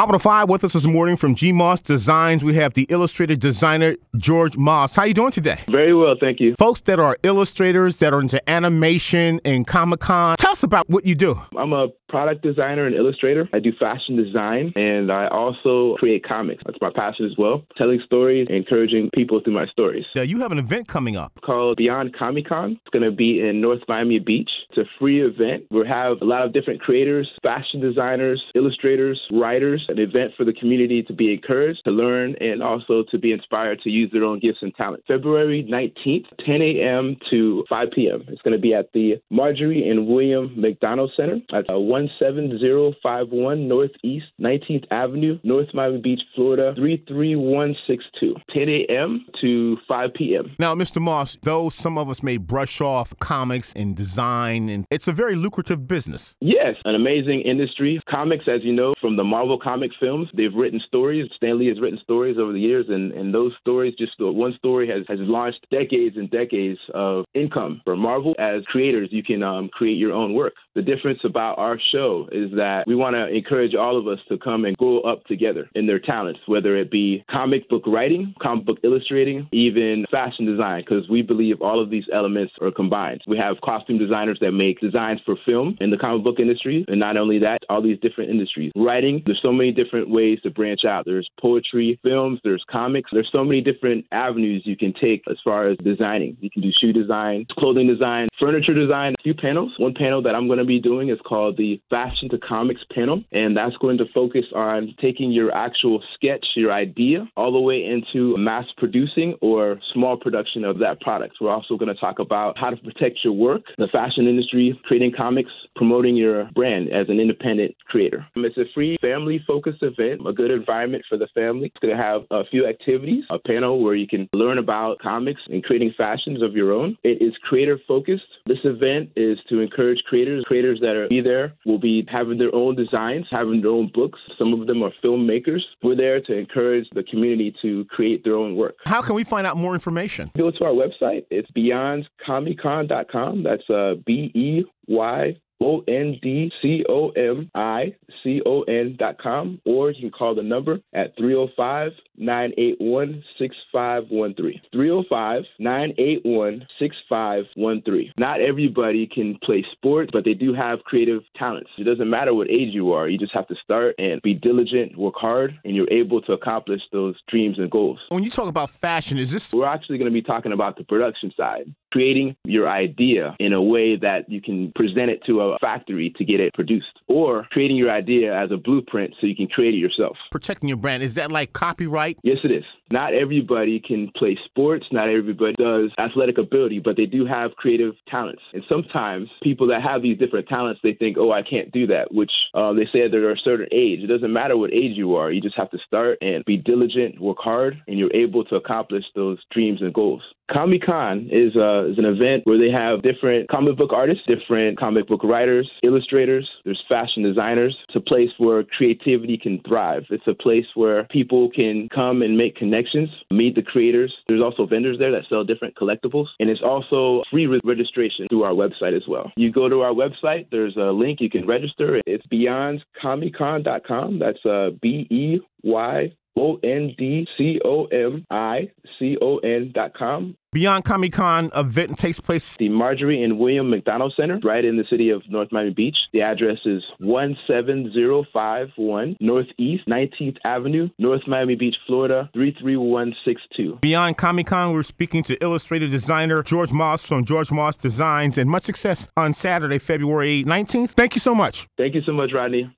Hop on the five with us this morning from G Moss Designs. We have the illustrator designer George Moss. How you doing today? Very well, thank you. Folks that are illustrators that are into animation and Comic Con, us about what you do. I'm a product designer and illustrator. I do fashion design and I also create comics. That's my passion as well. Telling stories, encouraging people through my stories. Now, you have an event coming up called Beyond Comic Con. It's going to be in North Miami Beach. It's a free event. We have a lot of different creators, fashion designers, illustrators, writers, an event for the community to be encouraged, to learn, and also to be inspired to use their own gifts and talents. February 19th, 10 a.m. to 5 p.m. It's going to be at the Marjorie and William McDonald Center at 17051 Northeast 19th Avenue, North Miami Beach, Florida 33162. 10 a.m. to 5 p.m. Now, Mr. Moss, though some of us may brush off comics and design, and it's a very lucrative business. Yes, an amazing industry. Comics, as you know, from the Marvel comic films, they've written stories. Stan Lee has written stories over the years, and, and those stories, just one story has, has launched decades and decades of income for Marvel. As creators, you can um, create your own work. The difference about our show is that we want to encourage all of us to come and grow up together in their talents, whether it be comic book writing, comic book illustrating, even fashion design, because we believe all of these elements are combined. We have costume designers that make designs for film in the comic book industry, and not only that, all these different industries. Writing, there's so many different ways to branch out. There's poetry, films, there's comics. There's so many different avenues you can take as far as designing. You can do shoe design, clothing design, furniture design, a few panels. One panel that I'm going to be doing is called the Fashion to Comics panel, and that's going to focus on taking your actual sketch, your idea, all the way into mass producing or small production of that product. We're also going to talk about how to protect your work, the fashion industry, creating comics, promoting your brand as an independent creator. Um, it's a free family focused event, a good environment for the family. It's going to have a few activities, a panel where you can learn about comics and creating fashions of your own. It is creator focused. This event is to encourage creators. Creators that are be there will be having their own designs, having their own books. Some of them are filmmakers. We're there to encourage the community to create their own work. How can we find out more information? Go to our website. It's beyondcomiccon.com. That's uh, B E Y O N D C O M I C O N dot com, or you can call the number at 305 981 6513. 305 981 6513. Not everybody can play sports, but they do have creative talents. It doesn't matter what age you are, you just have to start and be diligent, work hard, and you're able to accomplish those dreams and goals. When you talk about fashion, is this? We're actually going to be talking about the production side, creating your idea in a way that you can present it to a factory to get it produced, or creating your idea as a blueprint so you can create it yourself. Protecting your brand, is that like copyright? Yes, it is. Not everybody can play sports, not everybody does athletic ability, but they do have creative talents. And sometimes people that have these different talents, they think, oh, I can't do that, which uh, they say they're a certain age. It doesn't matter what age you are, you just have to start and be diligent, work hard, and you're able to accomplish those dreams and goals. Comic Con is, uh, is an event where they have different comic book artists, different comic book writers, illustrators, there's fashion designers. It's a place where creativity can thrive. It's a place where people can come and make connections, meet the creators. There's also vendors there that sell different collectibles, and it's also free re- registration through our website as well. You go to our website, there's a link you can register. It's beyondcomiccon.com. That's uh, B E Y O N D C O M I C O N dot com. Beyond Comic Con event takes place. The Marjorie and William McDonald Center, right in the city of North Miami Beach. The address is 17051 Northeast 19th Avenue, North Miami Beach, Florida 33162. Beyond Comic Con, we're speaking to illustrator designer George Moss from George Moss Designs, and much success on Saturday, February 19th. Thank you so much. Thank you so much, Rodney.